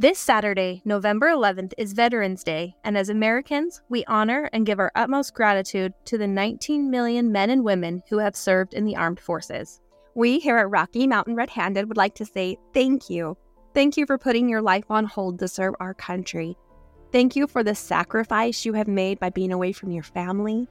This Saturday, November 11th, is Veterans Day, and as Americans, we honor and give our utmost gratitude to the 19 million men and women who have served in the armed forces. We here at Rocky Mountain Red Handed would like to say thank you. Thank you for putting your life on hold to serve our country. Thank you for the sacrifice you have made by being away from your family.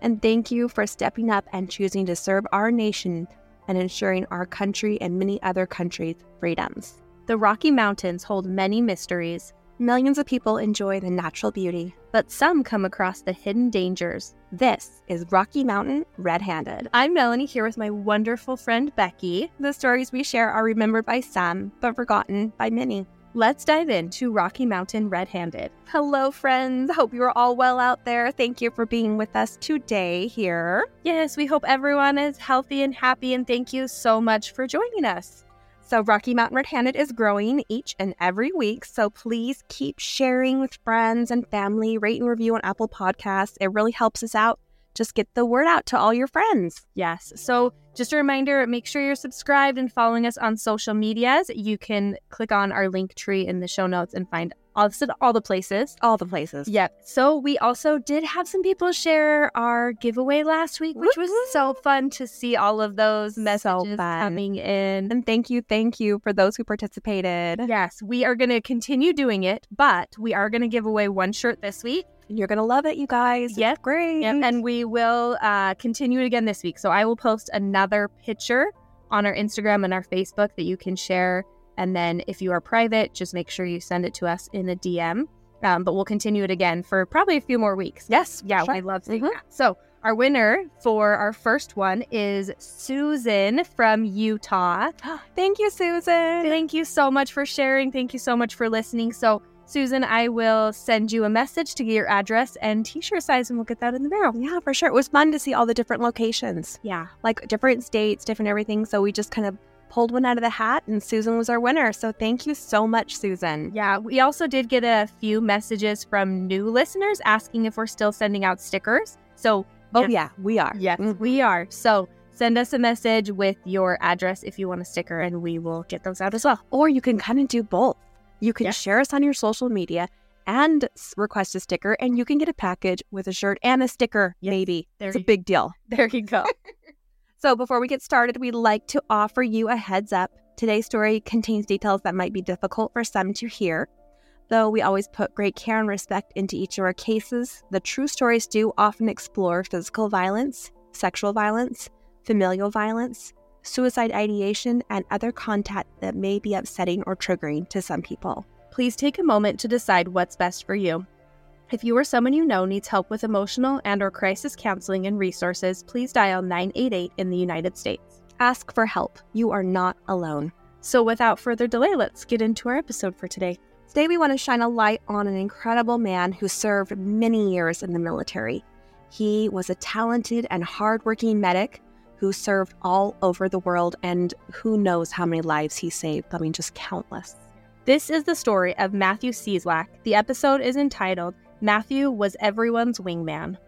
And thank you for stepping up and choosing to serve our nation and ensuring our country and many other countries' freedoms. The Rocky Mountains hold many mysteries, Millions of people enjoy the natural beauty. but some come across the hidden dangers. This is Rocky Mountain Red Handed. I'm Melanie here with my wonderful friend Becky. The stories we share are remembered by some, but forgotten by many. Let's dive into Rocky Mountain Red Handed. Hello, friends. Hope you are all well out there. Thank you for being with us today here. Yes, we hope everyone is healthy and happy, and thank you so much for joining us. So, Rocky Mountain Red Handed is growing each and every week. So, please keep sharing with friends and family, rate and review on Apple Podcasts. It really helps us out. Just get the word out to all your friends. Yes. So, just a reminder make sure you're subscribed and following us on social medias. You can click on our link tree in the show notes and find all, all the places. All the places. Yep. So, we also did have some people share our giveaway last week, which was so fun to see all of those messages fun. coming in. And thank you, thank you for those who participated. Yes, we are going to continue doing it, but we are going to give away one shirt this week. You're going to love it, you guys. Yep. Great. Yep, and we will uh, continue it again this week. So I will post another picture on our Instagram and our Facebook that you can share. And then if you are private, just make sure you send it to us in a DM. Um, but we'll continue it again for probably a few more weeks. yes. Yeah, sure. I love seeing Mhm. that. So our winner for our first one is Susan from Utah. Thank you, Susan. Thank you so much for sharing. Thank you so much for listening. So, Susan, I will send you a message to get your address and t shirt size, and we'll get that in the mail. Yeah, for sure. It was fun to see all the different locations, Yeah. like different states, different everything. So we just kind of pulled one out of the hat, and Susan was our winner. So thank you so much, Susan. Yeah. We also did get a few messages from new listeners asking if we're still sending out stickers. So, Oh, Yes. yeah, we are. yes, Mhm. we are. So, send us a message with your address if you want a sticker, and we will get those out as well. Or you can kind of do both. You can Yeah. share us on your social media and request a sticker, and you can get a package with a shirt and a sticker, Yes. maybe. It's a big deal. There you go. So, before we get started, we'd like to offer you a heads up. Today's story contains details that might be difficult for some to hear. Though we always put great care and respect into each of our cases, the true stories do often explore physical violence, sexual violence, familial violence, suicide ideation, and other content that may be upsetting or triggering to some people. Please take a moment to decide what's best for you. If you or someone you know needs help with emotional and or crisis counseling and resources, please dial 988 in the United States. Ask for help. You are not alone. So without further delay, let's get into our episode for today. Today, we want to shine a light on an incredible man who served many years in the military. He was a talented and hardworking medic who served all over the world, and who knows how many lives he saved. I mean, just countless. This is the story of Matthew Cieslak. The episode is entitled Matthew Was Everyone's Wingman.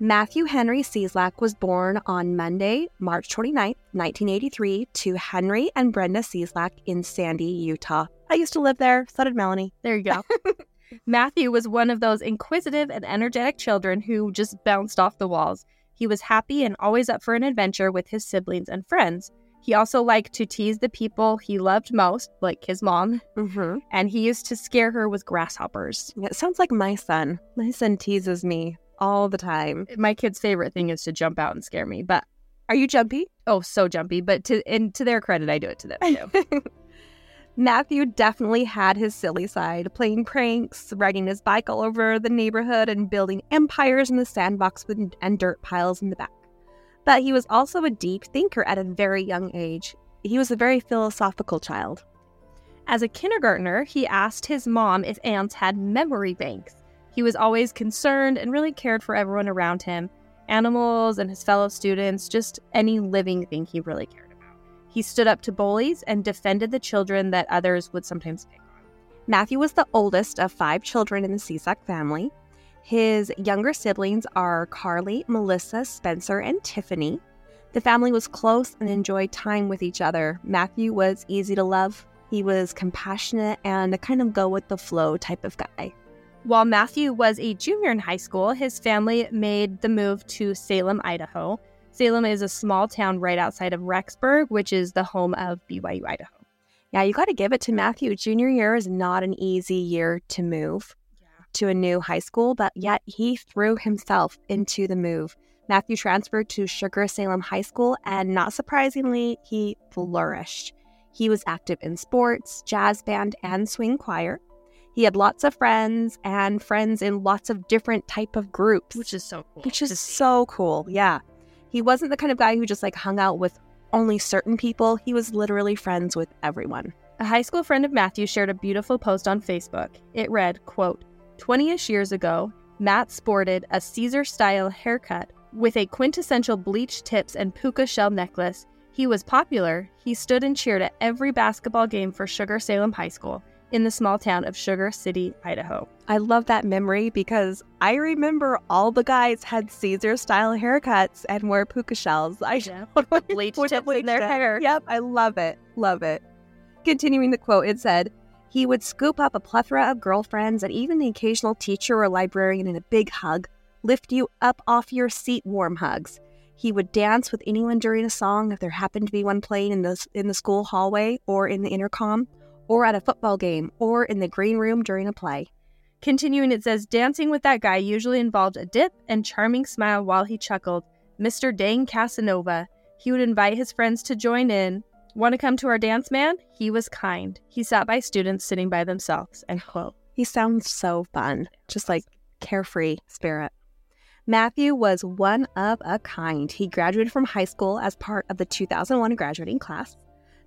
Matthew Henry Cieslak was born on Monday, March 29th, 1983, to Henry and Brenda Cieslak in Sandy, Utah. I used to live there, so did Melanie. There you go. Matthew was one of those inquisitive and energetic children who just bounced off the walls. He was happy and always up for an adventure with his siblings and friends. He also liked to tease the people he loved most, like his mom, Mm-hmm. and he used to scare her with grasshoppers. It sounds like my son. My son teases me all the time. My kid's favorite thing is to jump out and scare me, but Are you jumpy? oh, so jumpy. But to and to their credit, I do it to them too. Matthew definitely had his silly side, playing pranks, riding his bike all over the neighborhood, and building empires in the sandbox with, and dirt piles in the back. But he was also a deep thinker at a very young age. He was a very philosophical child. As a kindergartner, he asked his mom if ants had memory banks. He was always concerned and really cared for everyone around him animals and his fellow students, just any living thing he really cared. He stood up to bullies and defended the children that others would sometimes pick on. Matthew was the oldest of five children in the Cieslak family. His younger siblings are Carly, Melissa, Spencer, and Tiffany. The family was close and enjoyed time with each other. Matthew was easy to love, He was compassionate and a kind of go with the flow type of guy. While Matthew was a junior in high school, his family made the move to Salem, Idaho. Salem is a small town right outside of Rexburg, which is the home of BYU Idaho. Yeah, you got to give it to Matthew. Junior year is not an easy year to move Yeah. to a new high school, but yet he threw himself into the move. Matthew transferred to Sugar Salem High School, and not surprisingly, he flourished. He was active in sports, jazz band, and swing choir. He had lots of friends and friends in lots of different type of groups, Which is so cool. which is so cool. Yeah. He wasn't the kind of guy who just like hung out with only certain people. He was literally friends with everyone. A high school friend of Matthew shared a beautiful post on Facebook. It read, quote, 20-ish years ago, Matt sported a Caesar-style haircut with a quintessential bleached tips and puka shell necklace. He was popular. He stood and cheered at every basketball game for Sugar Salem High School in the small town of Sugar City, Idaho. I love that memory because I remember all the guys had Caesar style haircuts and wore puka shells. I Yeah. totally Bleached tips in their it. hair. Yep, I love it. Love it. Continuing the quote, it said, he would scoop up a plethora of girlfriends and even the occasional teacher or librarian in a big hug, lift you up off your seat warm hugs. He would dance with anyone during a song if there happened to be one playing in the in the school hallway or in the intercom, or at a football game, or in the green room during a play. Continuing, it says, dancing with that guy usually involved a dip and charming smile while he chuckled. Mr. Dane Casanova. He would invite his friends to join in. Want to come to our dance, man? He was kind. He sat by students sitting by themselves. End quote. He sounds so fun, just like carefree spirit. Matthew was one of a kind. He graduated from high school as part of the 2001 graduating class.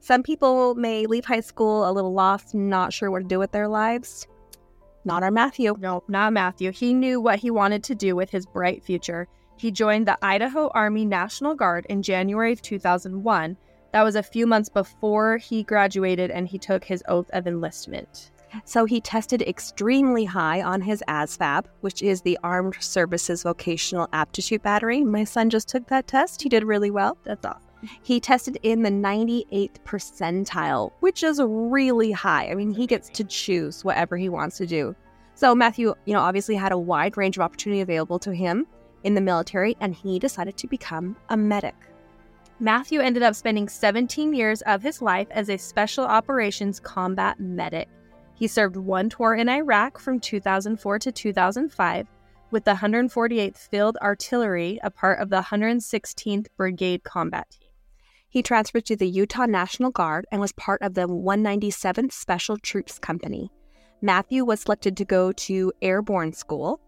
Some people may leave high school a little lost, not sure what to do with their lives. Not our Matthew. No, not Matthew. He knew what he wanted to do with his bright future. He joined the Idaho Army National Guard in January of 2001. That was a few months before he graduated and he took his oath of enlistment. So he tested extremely high on his ASVAB, which is the Armed Services Vocational Aptitude Battery. My son just took that test. He did really well. That's awesome. He tested in the 98th percentile, which is really high. I mean, he gets to choose whatever he wants to do. So Matthew, you know, obviously had a wide range of opportunity available to him in the military, and he decided to become a medic. Matthew ended up spending 17 years of his life as a special operations combat medic. He served one tour in Iraq from 2004 to 2005 with the 148th Field Artillery, a part of the 116th Brigade Combat Team. He transferred to the Utah National Guard and was part of the 197th Special Troops Company. Matthew was selected to go to airborne school.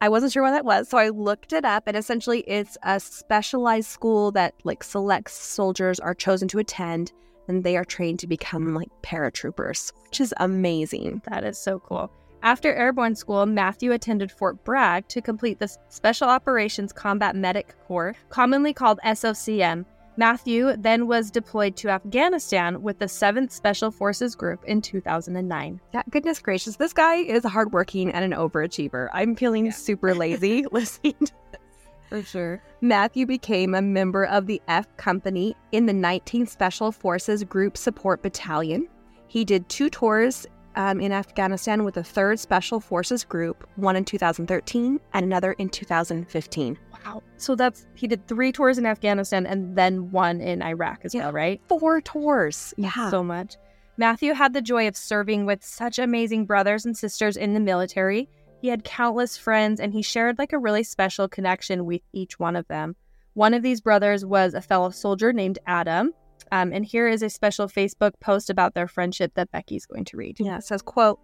I wasn't sure what that was, so I looked it up and essentially it's a specialized school that like selects soldiers are chosen to attend and they are trained to become like paratroopers, which is amazing. That is so cool. After airborne school, Matthew attended Fort Bragg to complete the Special Operations Combat Medic Corps, commonly called SOCM. Matthew then was deployed to Afghanistan with the 7th Special Forces Group in 2009. Yeah, goodness gracious, this guy is hardworking and an overachiever. I'm feeling Yeah. super lazy listening to this. For sure. Matthew became a member of the F Company in the 19th Special Forces Group Support Battalion. He did two tours um, in Afghanistan with the 3rd Special Forces Group, one in 2013 and another in 2015. Wow. So that's he did three tours in Afghanistan and then one in Iraq as Yeah. well, right? Four tours. Yeah. So much. Matthew had the joy of serving with such amazing brothers and sisters in the military. He had countless friends and he shared like a really special connection with each one of them. One of these brothers was a fellow soldier named Adam. Um, and here is a special Facebook post about their friendship that Becky's going to read. Yeah, it says, quote,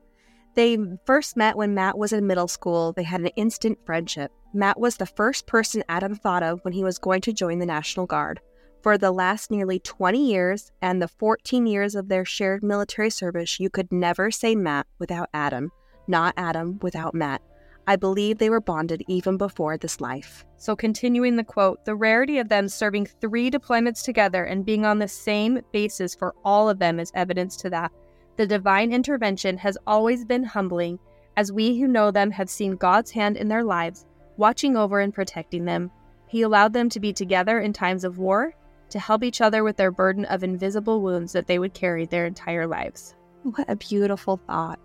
they first met when Matt was in middle school. They had an instant friendship. Matt was the first person Adam thought of when he was going to join the National Guard. For the last nearly 20 years and the 14 years of their shared military service, you could never say Matt without Adam, not Adam without Matt. I believe they were bonded even before this life. So, continuing the quote, the rarity of them serving three deployments together and being on the same basis for all of them is evidence to that. The divine intervention has always been humbling, as we who know them have seen God's hand in their lives, watching over and protecting them. He allowed them to be together in times of war, to help each other with their burden of invisible wounds that they would carry their entire lives. What a beautiful thought.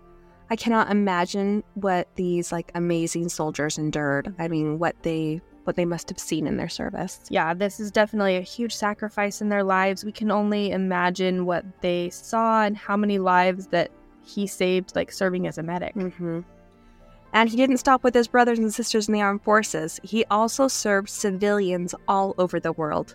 I cannot imagine what these like amazing soldiers endured. I mean, what they what they must have seen in their service. Yeah, this is definitely a huge sacrifice in their lives. We can only imagine what they saw and how many lives that he saved, like serving as a medic. Mm-hmm. And he didn't stop with his brothers and sisters in the armed forces. He also served civilians all over the world.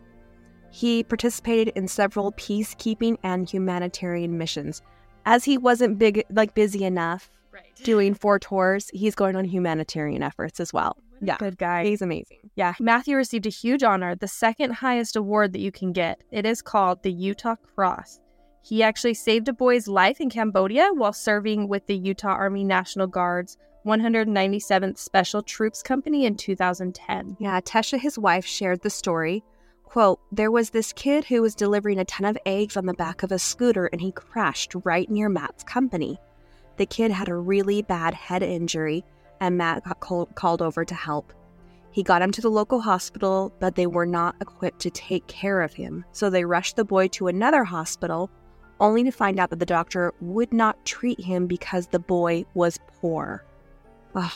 He participated in several peacekeeping and humanitarian missions. As he wasn't big, like busy enough Right. doing four tours, he's going on humanitarian efforts as well. Yeah, Good guy. he's amazing. Yeah, Matthew received a huge honor, the second highest award that you can get. It is called the Utah Cross. He actually saved a boy's life in Cambodia while serving with the Utah Army National Guard's 197th Special Troops Company in 2010. Yeah, Tesha, his wife, shared the story. Quote, there was this kid who was delivering a ton of eggs on the back of a scooter and he crashed right near Matt's company. The kid had a really bad head injury and Matt got call- called over to help. He got him to the local hospital, but they were not equipped to take care of him, so they rushed the boy to another hospital, only to find out that the doctor would not treat him because the boy was poor. Ugh,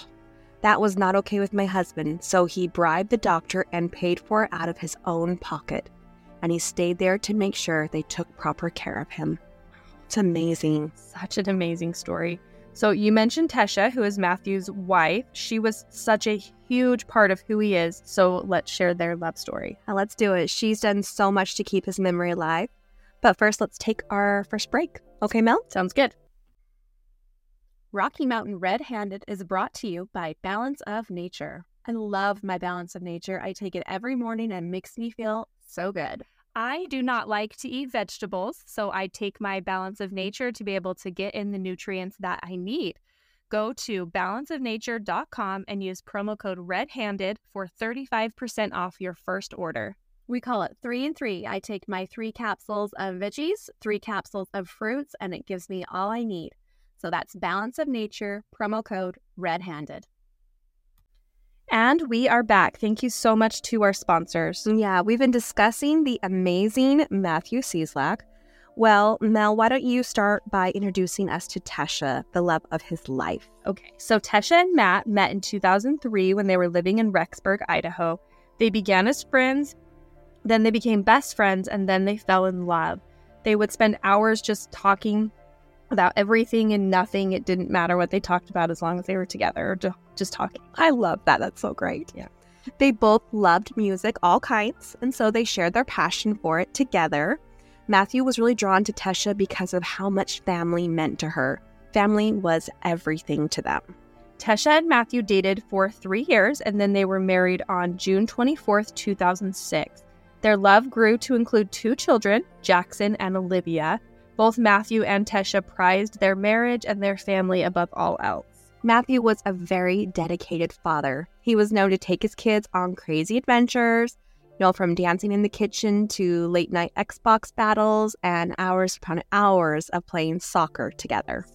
that was not okay with my husband, so he bribed the doctor and paid for it out of his own pocket. And he stayed there to make sure they took proper care of him. It's amazing. Such an amazing story. So, you mentioned Tesha, who is Matthew's wife. She was such a huge part of who he is. So, let's share their love story. Now let's do it. She's done so much to keep his memory alive. But first, let's take our first break. Okay, Mel? Sounds good. Rocky Mountain Red Handed is brought to you by Balance of Nature. I love my Balance of Nature. I take it every morning and it makes me feel so good. I do not like to eat vegetables, so I take my balance of nature to be able to get in the nutrients that I need. Go to balanceofnature.com and use promo code REDHANDED for 35% off your first order. We call it three and three. I take my three capsules of veggies, three capsules of fruits, and it gives me all I need. So that's Balance of Nature, promo code Red Handed. And we are back. Thank you so much to our sponsors. Yeah, we've been discussing the amazing Matthew Cieslak. Well, Mel, why don't you start by introducing us to Tesha, the love of his life? Okay, so Tesha and Matt met in 2003 when they were living in Rexburg, Idaho. They began as friends, then they became best friends, and then they fell in love. They would spend hours just talking about everything and nothing. It didn't matter what they talked about as long as they were together or just talking. I love that. That's so great. Yeah. They both loved music, all kinds, and so they shared their passion for it together. Matthew was really drawn to Tesha because of how much family meant to her. Family was everything to them. Tesha and Matthew dated for three years and then they were married on June 24th, 2006. Their love grew to include two children, Jackson and Olivia. Both Matthew and Tesha prized their marriage and their family above all else. Matthew was a very dedicated father. He was known to take his kids on crazy adventures, you know, from dancing in the kitchen to late night Xbox battles and hours upon hours of playing soccer together.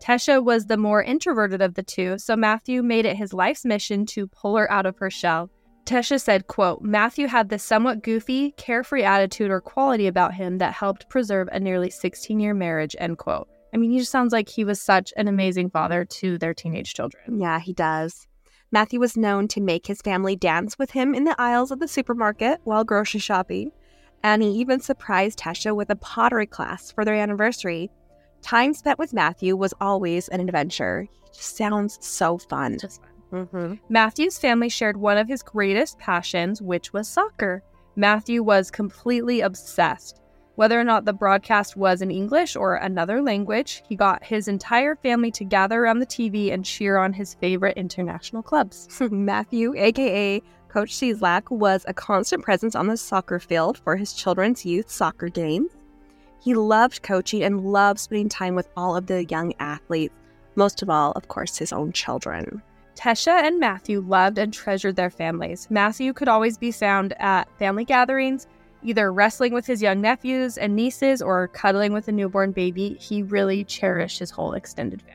Tesha was the more introverted of the two, so Matthew made it his life's mission to pull her out of her shell. Tesha said, quote, Matthew had this somewhat goofy, carefree attitude or quality about him that helped preserve a nearly 16 year marriage, end quote. I mean, he just sounds like he was such an amazing father to their teenage children. Yeah, he does. Matthew was known to make his family dance with him in the aisles of the supermarket while grocery shopping, and he even surprised Tesha with a pottery class for their anniversary. Time spent with Matthew was always an adventure. He just sounds so fun. Just fun. Mm-hmm. Matthew's family shared one of his greatest passions, which was soccer. Matthew was completely obsessed. Whether or not the broadcast was in English or another language, he got his entire family to gather around the TV and cheer on his favorite international clubs. Matthew, aka Coach Cieslak, was a constant presence on the soccer field for his children's youth soccer games. He loved coaching and loved spending time with all of the young athletes, most of all, of course, his own children. Tesha and Matthew loved and treasured their families. Matthew could always be found at family gatherings, either wrestling with his young nephews and nieces or cuddling with a newborn baby. He really cherished his whole extended family.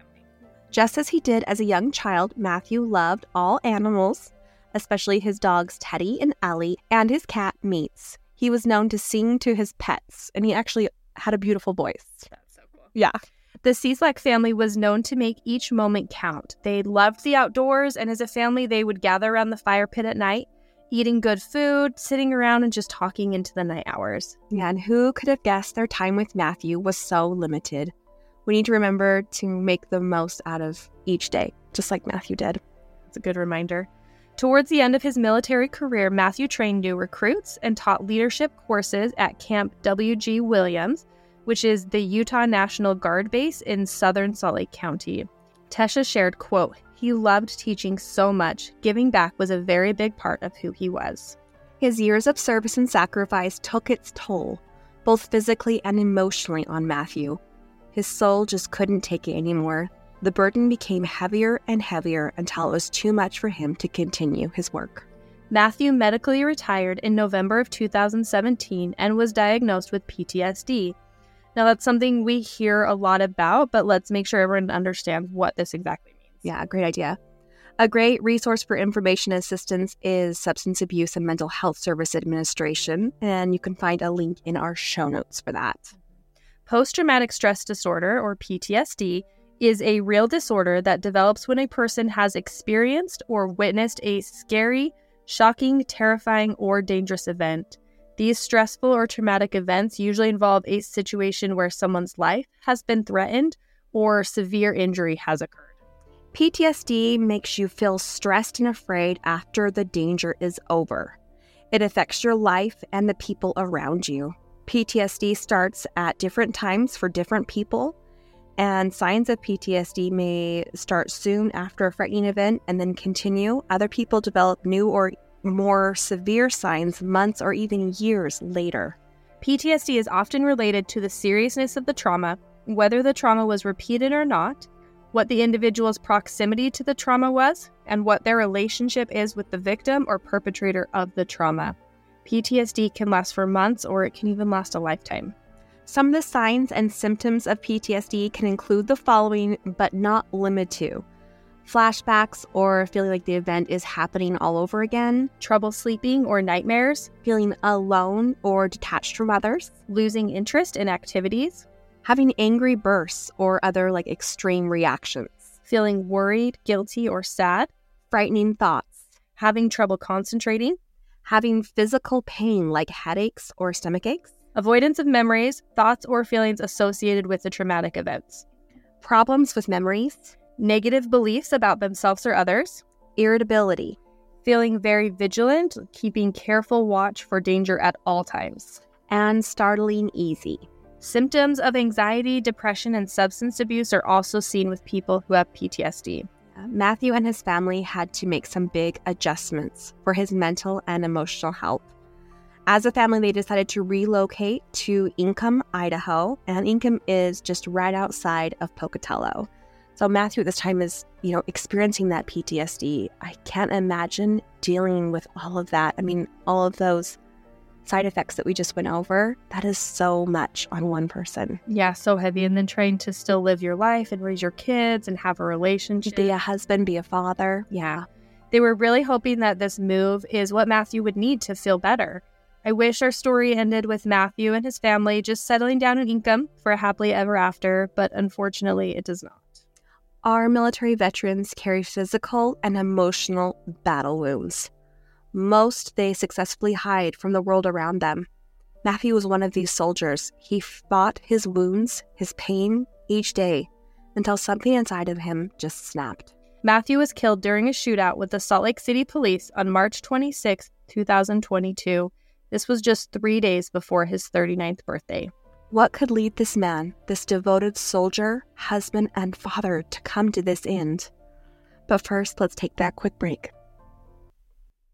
Just as he did as a young child, Matthew loved all animals, especially his dogs Teddy and Ellie and his cat Meats. He He was known to sing to his pets, and he actually had a beautiful voice. That's so cool. Yeah. The Cieslak family was known to make each moment count. They loved the outdoors, and as a family, they would gather around the fire pit at night, eating good food, sitting around, and just talking into the night hours. Yeah, and who could have guessed their time with Matthew was so limited? We need to remember to make the most out of each day, just like Matthew did. It's a good reminder. Towards the end of his military career, Matthew trained new recruits and taught leadership courses at Camp W.G. Williams, which is the Utah National Guard base in southern Salt Lake County. Tesha shared, quote, he loved teaching so much. Giving back was a very big part of who he was. His years of service and sacrifice took its toll, both physically and emotionally, on Matthew. His soul just couldn't take it anymore. The burden became heavier and heavier until it was too much for him to continue his work. Matthew medically retired in November of 2017 and was diagnosed with PTSD. Now, that's something we hear a lot about, but let's make sure everyone understands what this exactly means. Yeah, great idea. A great resource for information assistance is Substance Abuse and Mental Health Service Administration, and you can find a link in our show notes for that. Post traumatic stress disorder, or PTSD, is a real disorder that develops when a person has experienced or witnessed a scary, shocking, terrifying, or dangerous event. These stressful or traumatic events usually involve a situation where someone's life has been threatened or severe injury has occurred. PTSD makes you feel stressed and afraid after the danger is over. It affects your life and the people around you. PTSD starts at different times for different people, and signs of PTSD may start soon after a frightening event and then continue. Other people develop new or more severe signs months or even years later. PTSD is often related to the seriousness of the trauma, whether the trauma was repeated or not, what the individual's proximity to the trauma was, and what their relationship is with the victim or perpetrator of the trauma. PTSD can last for months or it can even last a lifetime. Some of the signs and symptoms of PTSD can include the following, but not limited to flashbacks or feeling like the event is happening all over again, trouble sleeping or nightmares, feeling alone or detached from others, losing interest in activities, having angry bursts or other like extreme reactions, feeling worried, guilty, or sad, frightening thoughts, having trouble concentrating, having physical pain like headaches or stomach aches, avoidance of memories, thoughts, or feelings associated with the traumatic events, problems with memories, negative beliefs about themselves or others, irritability, feeling very vigilant, keeping careful watch for danger at all times, and startling easy. Symptoms of anxiety, depression, and substance abuse are also seen with people who have PTSD. Uh, Matthew and his family had to make some big adjustments for his mental and emotional health. As a family, they decided to relocate to Inkom, Idaho, and Inkom is just right outside of Pocatello. So Matthew at this time is, you know, experiencing that PTSD. I can't imagine dealing with all of that. I mean, all of those side effects that we just went over, that is so much on one person. Yeah, so heavy. And then trying to still live your life and raise your kids and have a relationship. Be a husband, be a father. Yeah. They were really hoping that this move is what Matthew would need to feel better. I wish our story ended with Matthew and his family just settling down in Inkom for a happily ever after, but unfortunately, it does not. Our military veterans carry physical and emotional battle wounds. Most they successfully hide from the world around them. Matthew was one of these soldiers. He fought his wounds, his pain, each day until something inside of him just snapped. Matthew was killed during a shootout with the Salt Lake City police on March 26, 2022 this was just three days before his 39th birthday. What could lead this man, this devoted soldier, husband, and father, to come to this end? But first, let's take that quick break.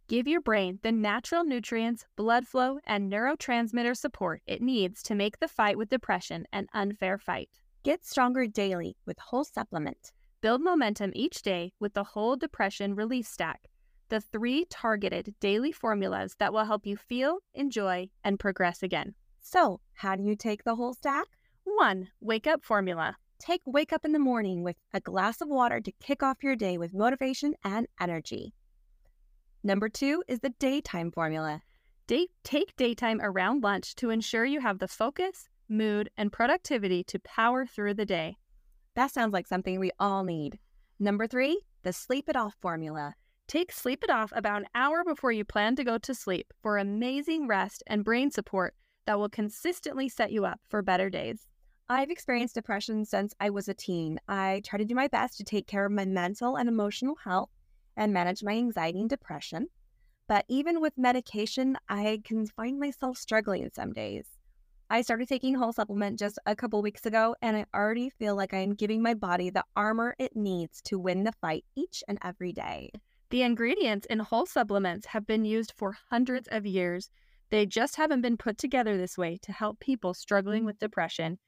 Give your brain the natural nutrients, blood flow, and neurotransmitter support it needs to make the fight with depression an unfair fight. Get stronger daily with Whole Supplement. Build momentum each day with the Whole Depression Relief Stack the three targeted daily formulas that will help you feel, enjoy, and progress again. So, how do you take the whole stack? 1. Wake up formula. Take Wake Up in the morning with a glass of water to kick off your day with motivation and energy. Number two is the daytime formula. Day- take daytime around lunch to ensure you have the focus, mood, and productivity to power through the day. That sounds like something we all need. Number three, the sleep it off formula. Take Sleep It Off about an hour before you plan to go to sleep for amazing rest and brain support that will consistently set you up for better days. I've experienced depression since I was a teen. I try to do my best to take care of my mental and emotional health and manage my anxiety and depression. But even with medication, I can find myself struggling some days. I started taking whole supplement just a couple weeks ago, and I already feel like I am giving my body the armor it needs to win the fight each and every day. The ingredients in whole supplements have been used for hundreds of years. They just haven't been put together this way to help people struggling with mm-hmm. depression.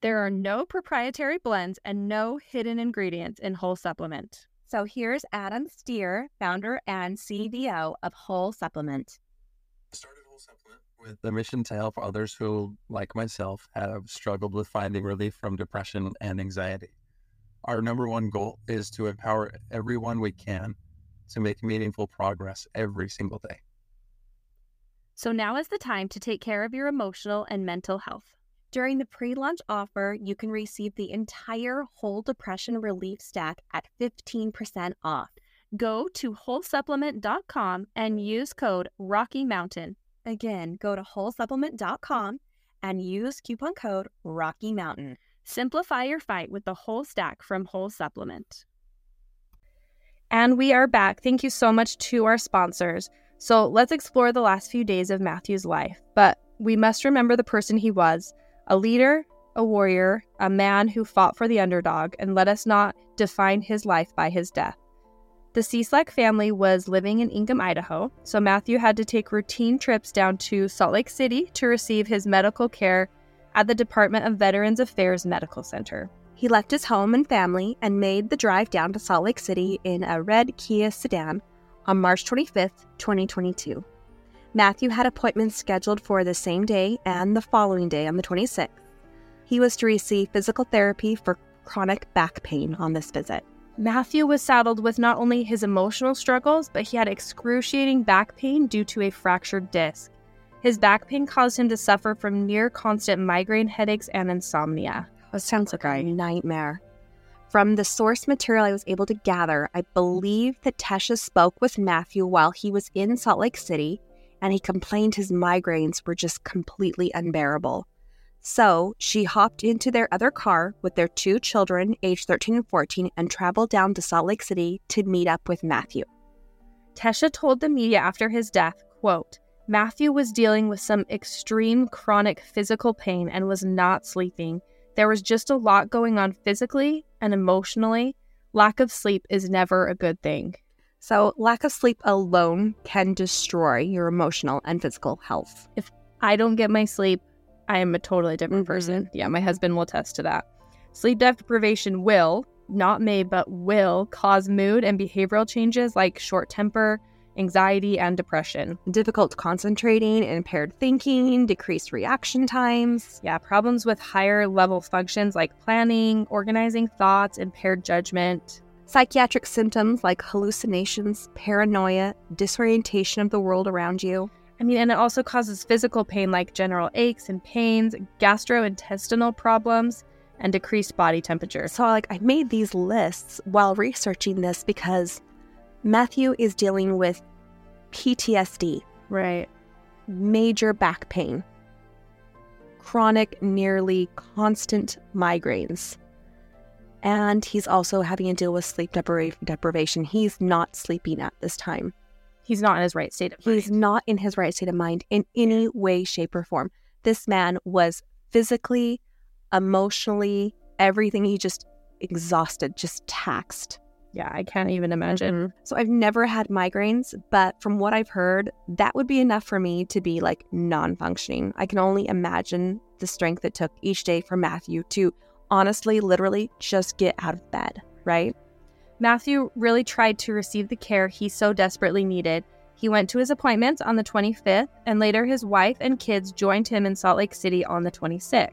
There are no proprietary blends and no hidden ingredients in whole supplement. So here's Adam Steer, founder and CDO of Whole Supplement. started Whole Supplement with the mission to help others who, like myself, have struggled with finding relief from depression and anxiety. Our number one goal is to empower everyone we can to make meaningful progress every single day. So now is the time to take care of your emotional and mental health. During the pre launch offer, you can receive the entire whole depression relief stack at 15% off. Go to wholesupplement.com and use code Rocky Mountain. Again, go to wholesupplement.com and use coupon code Rocky Mountain. Simplify your fight with the whole stack from Whole Supplement. And we are back. Thank you so much to our sponsors. So let's explore the last few days of Matthew's life. But we must remember the person he was a leader, a warrior, a man who fought for the underdog, and let us not define his life by his death. The Cieslak family was living in Inkom, Idaho, so Matthew had to take routine trips down to Salt Lake City to receive his medical care at the Department of Veterans Affairs Medical Center. He left his home and family and made the drive down to Salt Lake City in a red Kia sedan on March 25th, 2022. Matthew had appointments scheduled for the same day and the following day on the 26th. He was to receive physical therapy for chronic back pain on this visit. Matthew was saddled with not only his emotional struggles, but he had excruciating back pain due to a fractured disc. His back pain caused him to suffer from near constant migraine headaches and insomnia. It sounds like a nightmare. From the source material I was able to gather, I believe that Tesha spoke with Matthew while he was in Salt Lake City, and he complained his migraines were just completely unbearable. So she hopped into their other car with their two children, aged 13 and 14, and traveled down to Salt Lake City to meet up with Matthew. Tesha told the media after his death, quote, Matthew was dealing with some extreme chronic physical pain and was not sleeping. There was just a lot going on physically and emotionally. Lack of sleep is never a good thing. So, lack of sleep alone can destroy your emotional and physical health. If I don't get my sleep, I am a totally different Mhm. person. Yeah, my husband will attest to that. Sleep deprivation will, not may, but will cause mood and behavioral changes like short temper, anxiety, and depression. Difficult concentrating, impaired thinking, decreased reaction times. Yeah, problems with higher level functions like planning, organizing thoughts, impaired judgment. Psychiatric symptoms like hallucinations, paranoia, disorientation of the world around you. I mean, and it also causes physical pain like general aches and pains, gastrointestinal problems, and decreased body temperature. So, like, I made these lists while researching this because Matthew is dealing with PTSD, Right. major back pain, chronic, nearly constant migraines. And he's also having to deal with sleep depri- deprivation. He's not sleeping at this time. He's not in his right state of He's not in his right state of mind in any way, shape, or form. This man was physically, emotionally, everything. He just exhausted, just taxed. Yeah, I can't even imagine. So I've never had migraines, but from what I've heard, that would be enough for me to be like non functioning. I can only imagine the strength it took each day for Matthew to honestly, literally just get out of bed, right? Matthew really tried to receive the care he so desperately needed. He went to his appointments on the 25th, and later his wife and kids joined him in Salt Lake City on the 26th.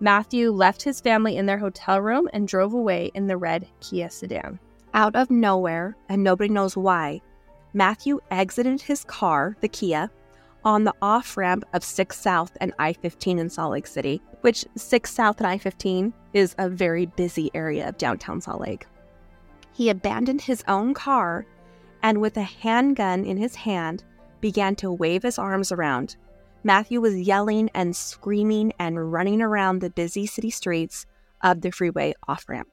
Matthew left his family in their hotel room and drove away in the red Kia sedan. Out of nowhere, and nobody knows why, Matthew exited his car, the Kia, on the off ramp of 6 South and I 15 in Salt Lake City, which 6 South and I 15 is a very busy area of downtown Salt Lake. He abandoned his own car and, with a handgun in his hand, began to wave his arms around. Matthew was yelling and screaming and running around the busy city streets of the freeway off ramp.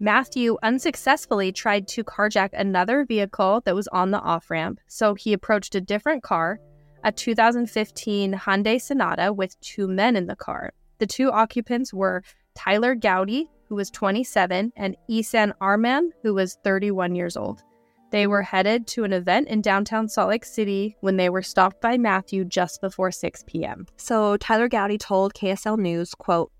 Matthew unsuccessfully tried to carjack another vehicle that was on the off ramp, so he approached a different car, a 2015 Hyundai Sonata with two men in the car. The two occupants were Tyler Gowdy, who was 27, and Isan Arman, who was 31 years old. They were headed to an event in downtown Salt Lake City when they were stopped by Matthew just before 6 p.m. So Tyler Gowdy told KSL News, quote,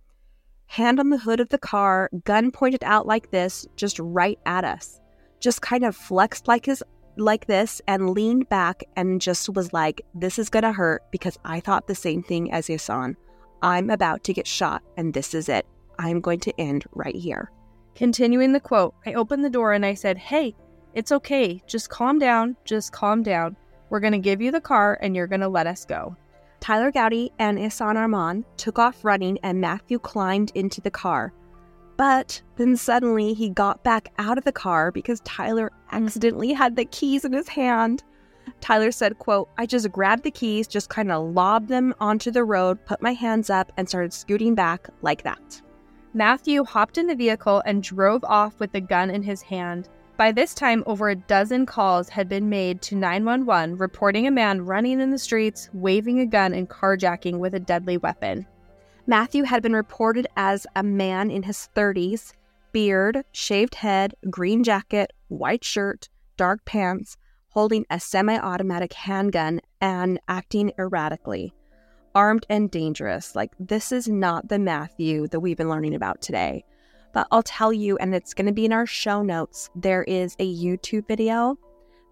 hand on the hood of the car, gun pointed out like this, just right at us. Just kind of flexed like his like this and leaned back and just was like, This is gonna hurt because I thought the same thing as Yasan. I'm about to get shot and this is it. I'm going to end right here. Continuing the quote, I opened the door and I said, Hey, it's okay. Just calm down. Just calm down. We're going to give you the car and you're going to let us go. Tyler Gowdy and Isan Arman took off running, and Matthew climbed into the car. But then suddenly he got back out of the car because Tyler accidentally had the keys in his hand. Tyler said, quote, I just grabbed the keys, just kind of lobbed them onto the road, put my hands up, and started scooting back like that. Matthew hopped in the vehicle and drove off with the gun in his hand. By this time, over a dozen calls had been made to 911 reporting a man running in the streets, waving a gun, and carjacking with a deadly weapon. Matthew had been reported as a man in his 30s, beard, shaved head, green jacket, white shirt, dark pants, holding a semi automatic handgun, and acting erratically. Armed and dangerous. Like, this is not the Matthew that we've been learning about today. But I'll tell you, and it's going to be in our show notes, there is a YouTube video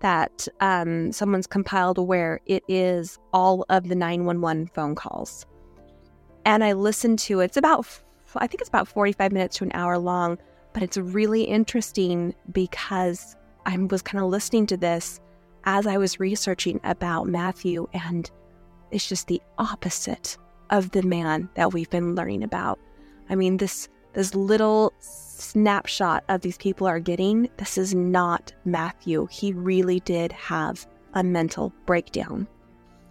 that um, someone's compiled where it is all of the 911 phone calls. And I listened to it. It's about, I think it's about 45 minutes to an hour long, but it's really interesting because I was kind of listening to this as I was researching about Matthew, and it's just the opposite of the man that we've been learning about. I mean, this this little snapshot of these people are getting, this is not Matthew. He really did have a mental breakdown.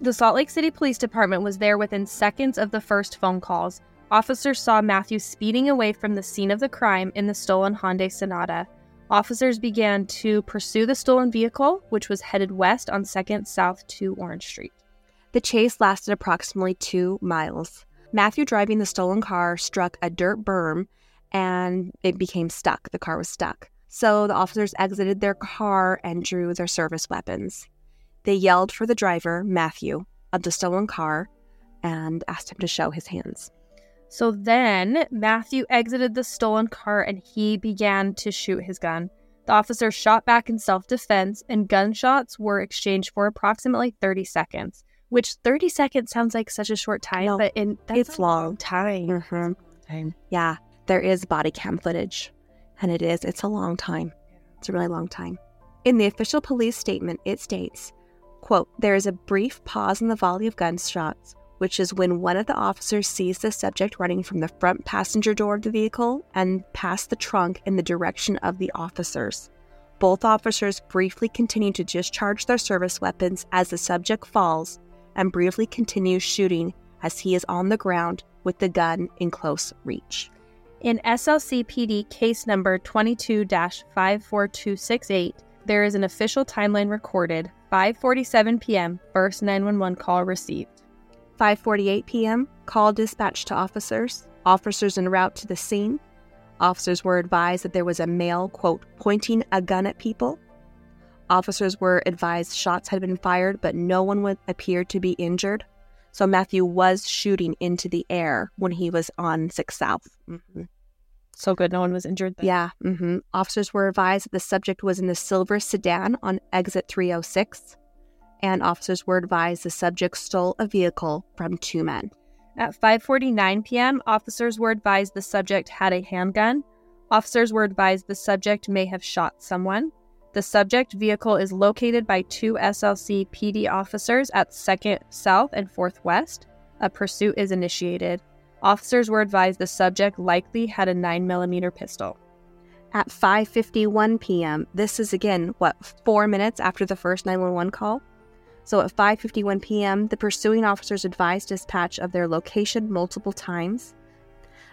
The Salt Lake City Police Department was there within seconds of the first phone calls. Officers saw Matthew speeding away from the scene of the crime in the stolen Hyundai Sonata. Officers began to pursue the stolen vehicle, which was headed west on 2nd South to Orange Street. The chase lasted approximately two miles. Matthew driving the stolen car struck a dirt berm and it became stuck. The car was stuck. So the officers exited their car and drew their service weapons. They yelled for the driver, Matthew, of the stolen car and asked him to show his hands. So then Matthew exited the stolen car and he began to shoot his gun. The officer shot back in self defense, and gunshots were exchanged for approximately 30 seconds which 30 seconds sounds like such a short time, No, but in it's a long. time. Mm-hmm. Time. Yeah, there is body cam footage, and it is. It's a long time. It's a really long time. In the official police statement, it states, quote, there is a brief pause in the volley of gunshots, which is when one of the officers sees the subject running from the front passenger door of the vehicle and past the trunk in the direction of the officers. Both officers briefly continue to discharge their service weapons as the subject falls and briefly continues shooting as he is on the ground with the gun in close reach. In SLCPD case number 22 54268, there is an official timeline recorded 5:47 p.m. first 911 call received. 5:48 p.m. Call dispatched to officers. Officers en route to the scene. Officers were advised that there was a male, quote, pointing a gun at people. Officers were advised shots had been fired, but no one would appear to be injured. So Matthew was shooting into the air when he was on 6 South. Mm-hmm. So good, no one was injured. Then. Yeah. Mm-hmm. Officers were advised that the subject was in the silver sedan on exit 306. And officers were advised the subject stole a vehicle from two men. At 5:49 p.m., officers were advised the subject had a handgun. Officers were advised the subject may have shot someone. The subject vehicle is located by two SLC PD officers at 2nd South and 4th West. A pursuit is initiated. Officers were advised the subject likely had a 9mm pistol. At 5:51 p.m., this is again what 4 minutes after the first 911 call. So at 5:51 p.m., the pursuing officers advised dispatch of their location multiple times.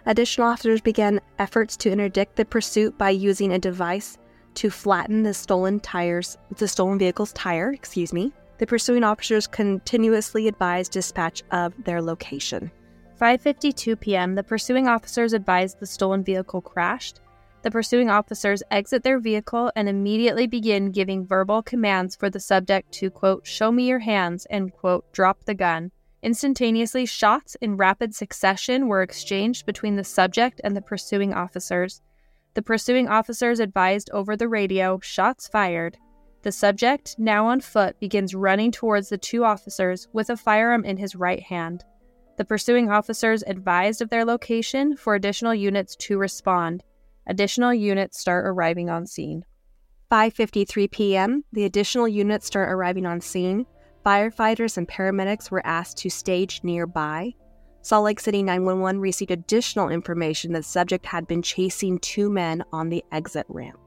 Additional officers began efforts to interdict the pursuit by using a device to flatten the stolen tires, the stolen vehicle's tire, excuse me. The pursuing officers continuously advised dispatch of their location. 5:52 p.m., the pursuing officers advised the stolen vehicle crashed. The pursuing officers exit their vehicle and immediately begin giving verbal commands for the subject to quote, "show me your hands" and quote, "drop the gun." Instantaneously, shots in rapid succession were exchanged between the subject and the pursuing officers. The pursuing officers advised over the radio, shots fired. The subject, now on foot, begins running towards the two officers with a firearm in his right hand. The pursuing officers advised of their location for additional units to respond. Additional units start arriving on scene. 5:53 p.m., the additional units start arriving on scene. Firefighters and paramedics were asked to stage nearby. Salt Lake City 911 received additional information that the subject had been chasing two men on the exit ramp.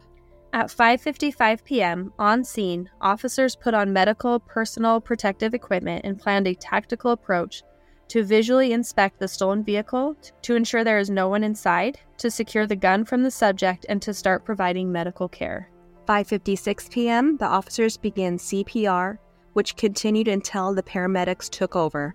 At 5:55 p.m., on scene, officers put on medical personal protective equipment and planned a tactical approach to visually inspect the stolen vehicle to ensure there is no one inside, to secure the gun from the subject and to start providing medical care. 5:56 p.m., the officers began CPR, which continued until the paramedics took over.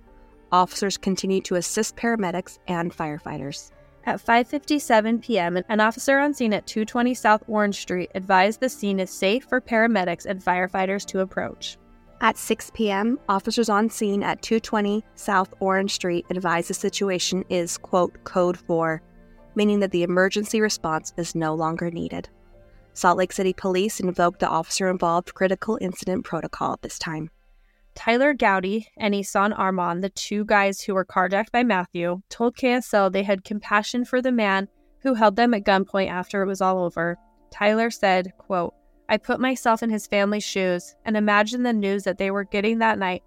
Officers continued to assist paramedics and firefighters. At 5:57 p.m., an officer on scene at 220 South Orange Street advised the scene is safe for paramedics and firefighters to approach. At 6 p.m., officers on scene at 220 South Orange Street advised the situation is, quote, code 4, meaning that the emergency response is no longer needed. Salt Lake City Police invoked the officer involved critical incident protocol at this time. Tyler Gowdy and Isan Armand, the two guys who were carjacked by Matthew, told KSL they had compassion for the man who held them at gunpoint after it was all over. Tyler said, quote, I put myself in his family's shoes and imagined the news that they were getting that night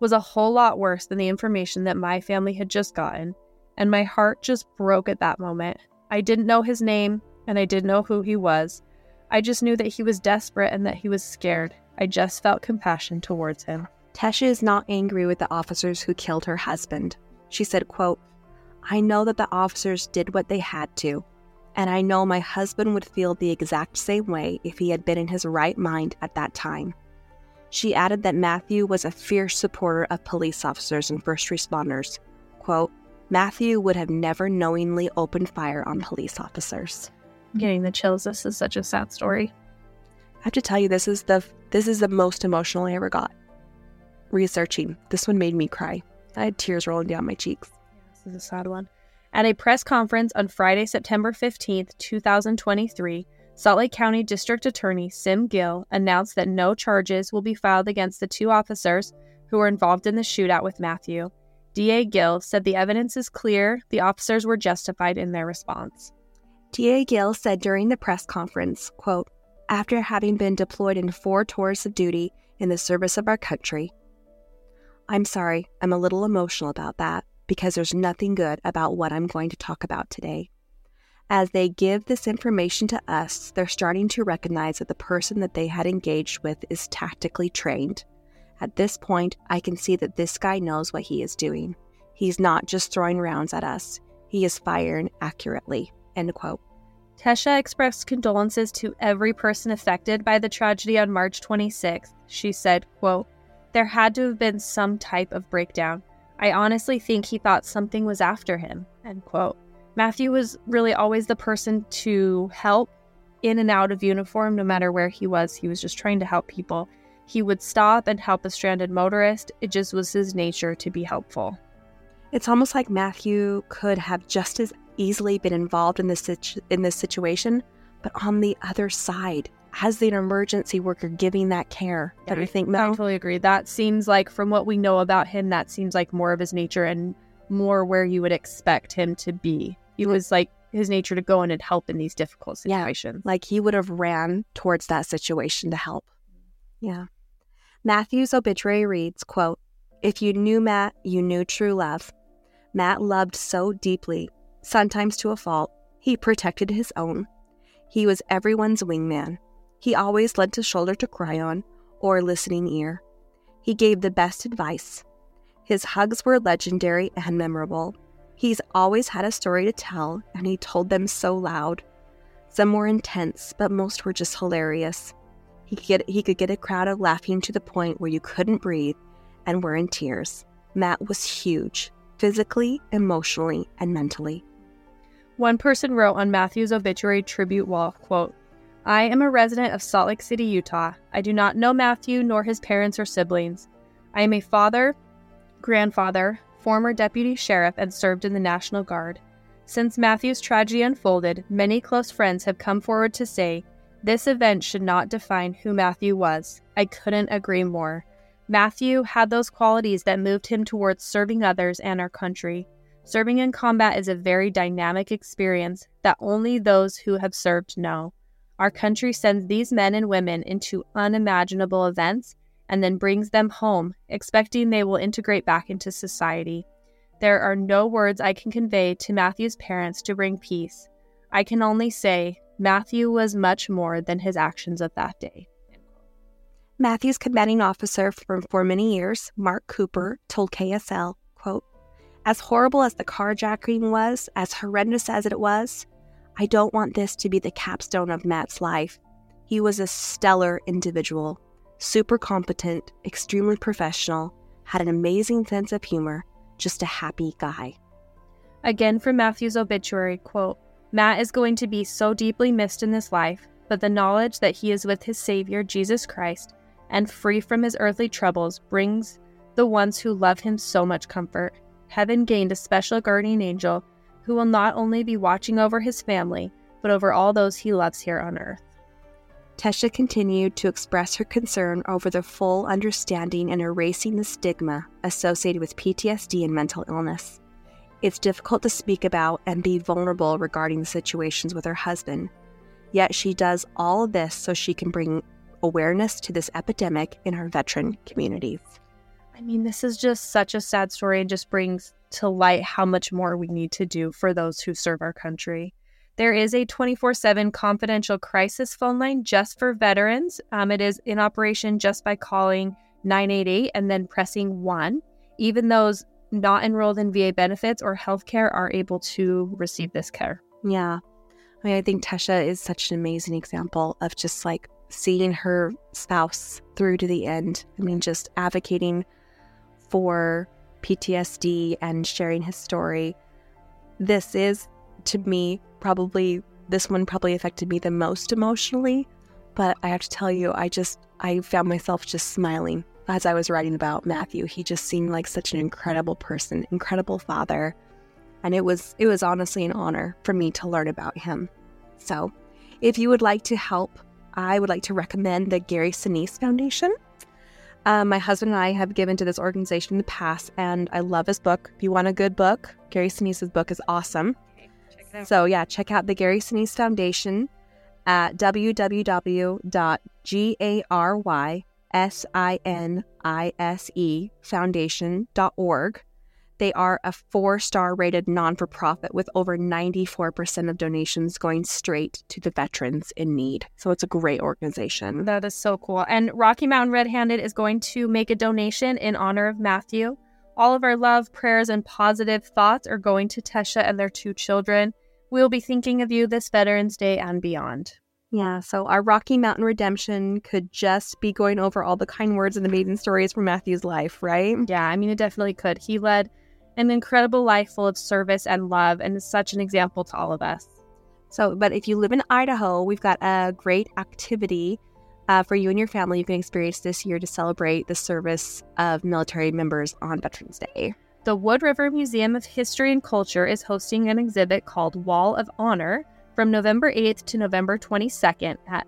was a whole lot worse than the information that my family had just gotten, and my heart just broke at that moment. I didn't know his name, and I didn't know who he was. I just knew that he was desperate and that he was scared. I just felt compassion towards him. Tesha is not angry with the officers who killed her husband. She said, quote, I know that the officers did what they had to, and I know my husband would feel the exact same way if he had been in his right mind at that time. She added that Matthew was a fierce supporter of police officers and first responders. Quote, Matthew would have never knowingly opened fire on police officers. I'm getting the chills. This is such a sad story. I have to tell you, this is the this is the most emotional I ever got researching. This one made me cry. I had tears rolling down my cheeks. This is a sad one. At a press conference on Friday, September 15th, 2023, Salt Lake County District Attorney Sim Gill announced that no charges will be filed against the two officers who were involved in the shootout with Matthew. DA Gill said the evidence is clear, the officers were justified in their response. DA Gill said during the press conference, quote, after having been deployed in four tours of duty in the service of our country, I'm sorry, I'm a little emotional about that because there's nothing good about what I'm going to talk about today. As they give this information to us, they're starting to recognize that the person that they had engaged with is tactically trained. At this point, I can see that this guy knows what he is doing. He's not just throwing rounds at us, he is firing accurately. End quote. Tesha expressed condolences to every person affected by the tragedy on March 26th. She said, quote, there had to have been some type of breakdown. I honestly think he thought something was after him. End quote. Matthew was really always the person to help in and out of uniform, no matter where he was. He was just trying to help people. He would stop and help a stranded motorist. It just was his nature to be helpful. It's almost like Matthew could have just as easily been involved in this situ- in this situation, but on the other side, as the emergency worker giving that care. Yeah, Don't you think? I totally agree. That seems like, from what we know about him, that seems like more of his nature and more where you would expect him to be. He was like his nature to go in and help in these difficult Yeah. situations. Like he would have ran towards that situation to help. Yeah. Matthew's obituary reads, quote, If you knew Matt, you knew true love. Matt loved so deeply, sometimes to a fault. He protected his own. He was everyone's wingman. He always lent a shoulder to cry on or a listening ear. He gave the best advice. His hugs were legendary and memorable. He's always had a story to tell, and he told them so loud. Some were intense, but most were just hilarious. He could get he could get a crowd of laughing to the point where you couldn't breathe and were in tears. Matt was huge, physically, emotionally, and mentally. One person wrote on Matthew's obituary tribute wall, quote, I am a resident of Salt Lake City, Utah. I do not know Matthew nor his parents or siblings. I am a father, grandfather, former deputy sheriff, and served in the National Guard. Since Matthew's tragedy unfolded, many close friends have come forward to say, This event should not define who Matthew was. I couldn't agree more. Matthew had those qualities that moved him towards serving others and our country. Serving in combat is a very dynamic experience that only those who have served know. Our country sends these men and women into unimaginable events and then brings them home, expecting they will integrate back into society. There are no words I can convey to Matthew's parents to bring peace. I can only say Matthew was much more than his actions of that day. Matthew's commanding officer for, for many years, Mark Cooper, told KSL, quote, As horrible as the carjacking was, as horrendous as it was, I don't want this to be the capstone of Matt's life. He was a stellar individual, super competent, extremely professional, had an amazing sense of humor, just a happy guy. Again from Matthew's obituary, quote, Matt is going to be so deeply missed in this life, but the knowledge that he is with his Savior, Jesus Christ, and free from his earthly troubles brings the ones who love him so much comfort. Heaven gained a special guardian angel who will not only be watching over his family, but over all those he loves here on earth. Tesha continued to express her concern over the full understanding and erasing the stigma associated with PTSD and mental illness. It's difficult to speak about and be vulnerable regarding the situations with her husband, yet she does all of this so she can bring awareness to this epidemic in our veteran communities. I mean, this is just such a sad story and just brings to light how much more we need to do for those who serve our country. There is a 24 7 confidential crisis phone line just for veterans. Um, it is in operation just by calling 988 and then pressing 1. Even those not enrolled in VA benefits or healthcare are able to receive this care. Yeah. I mean, I think Tesha is such an amazing example of just like seeing her spouse through to the end. I mean, just advocating for PTSD and sharing his story. This is, to me, probably, this one probably affected me the most emotionally. But I have to tell you, I just, I found myself just smiling as I was writing about Matthew. He just seemed like such an incredible person, incredible father. And it was, it was honestly an honor for me to learn about him. So, if you would like to help, I would like to recommend the Gary Sinise Foundation. Uh, my husband and I have given to this organization in the past, and I love his book. If you want a good book, Gary Sinise's book is awesome. So, yeah, check out the Gary Sinise Foundation at www.garysinise foundation.org. They are a four star rated non for profit with over 94% of donations going straight to the veterans in need. So it's a great organization. That is so cool. And Rocky Mountain Red Handed is going to make a donation in honor of Matthew. All of our love, prayers, and positive thoughts are going to Tesha and their two children. We'll be thinking of you this Veterans Day and beyond. Yeah, so our Rocky Mountain Redemption could just be going over all the kind words and amazing stories from Matthew's life, right? Yeah, I mean, it definitely could. He led an incredible life full of service and love and is such an example to all of us. So, but if you live in Idaho, we've got a great activity uh, for you and your family you can experience this year to celebrate the service of military members on Veterans Day. The Wood River Museum of History and Culture is hosting an exhibit called Wall of Honor from November 8th to November 22nd at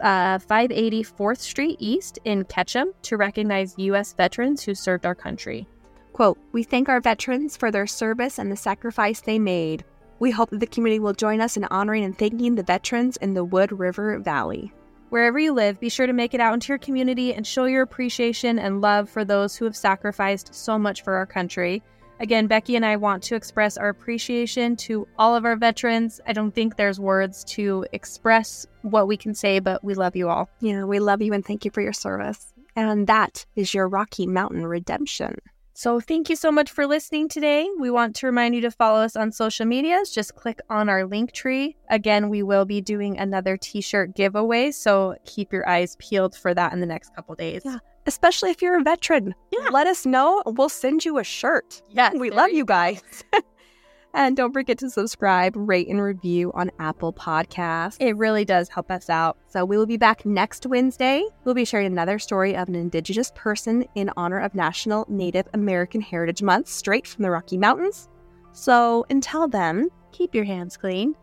uh, 580 4th Street East in Ketchum to recognize U.S. veterans who served our country. Quote, We thank our veterans for their service and the sacrifice they made. We hope that the community will join us in honoring and thanking the veterans in the Wood River Valley. Wherever you live, be sure to make it out into your community and show your appreciation and love for those who have sacrificed so much for our country. Again, Becky and I want to express our appreciation to all of our veterans. I don't think there's words to express what we can say, but we love you all. Yeah, we love you and thank you for your service. And that is your Rocky Mountain Redemption. So, thank you so much for listening today. We want to remind you to follow us on social medias. Just click on our link tree. Again, we will be doing another t shirt giveaway. So, keep your eyes peeled for that in the next couple days. Yeah. Especially if you're a veteran. Yeah. Let us know. We'll send you a shirt. Yes. we love you guys. and don't forget to subscribe, rate, and review on Apple Podcasts. It really does help us out. So we will be back next Wednesday. We'll be sharing another story of an Indigenous person in honor of National Native American Heritage Month, straight from the Rocky Mountains. So until then, Keep your hands clean.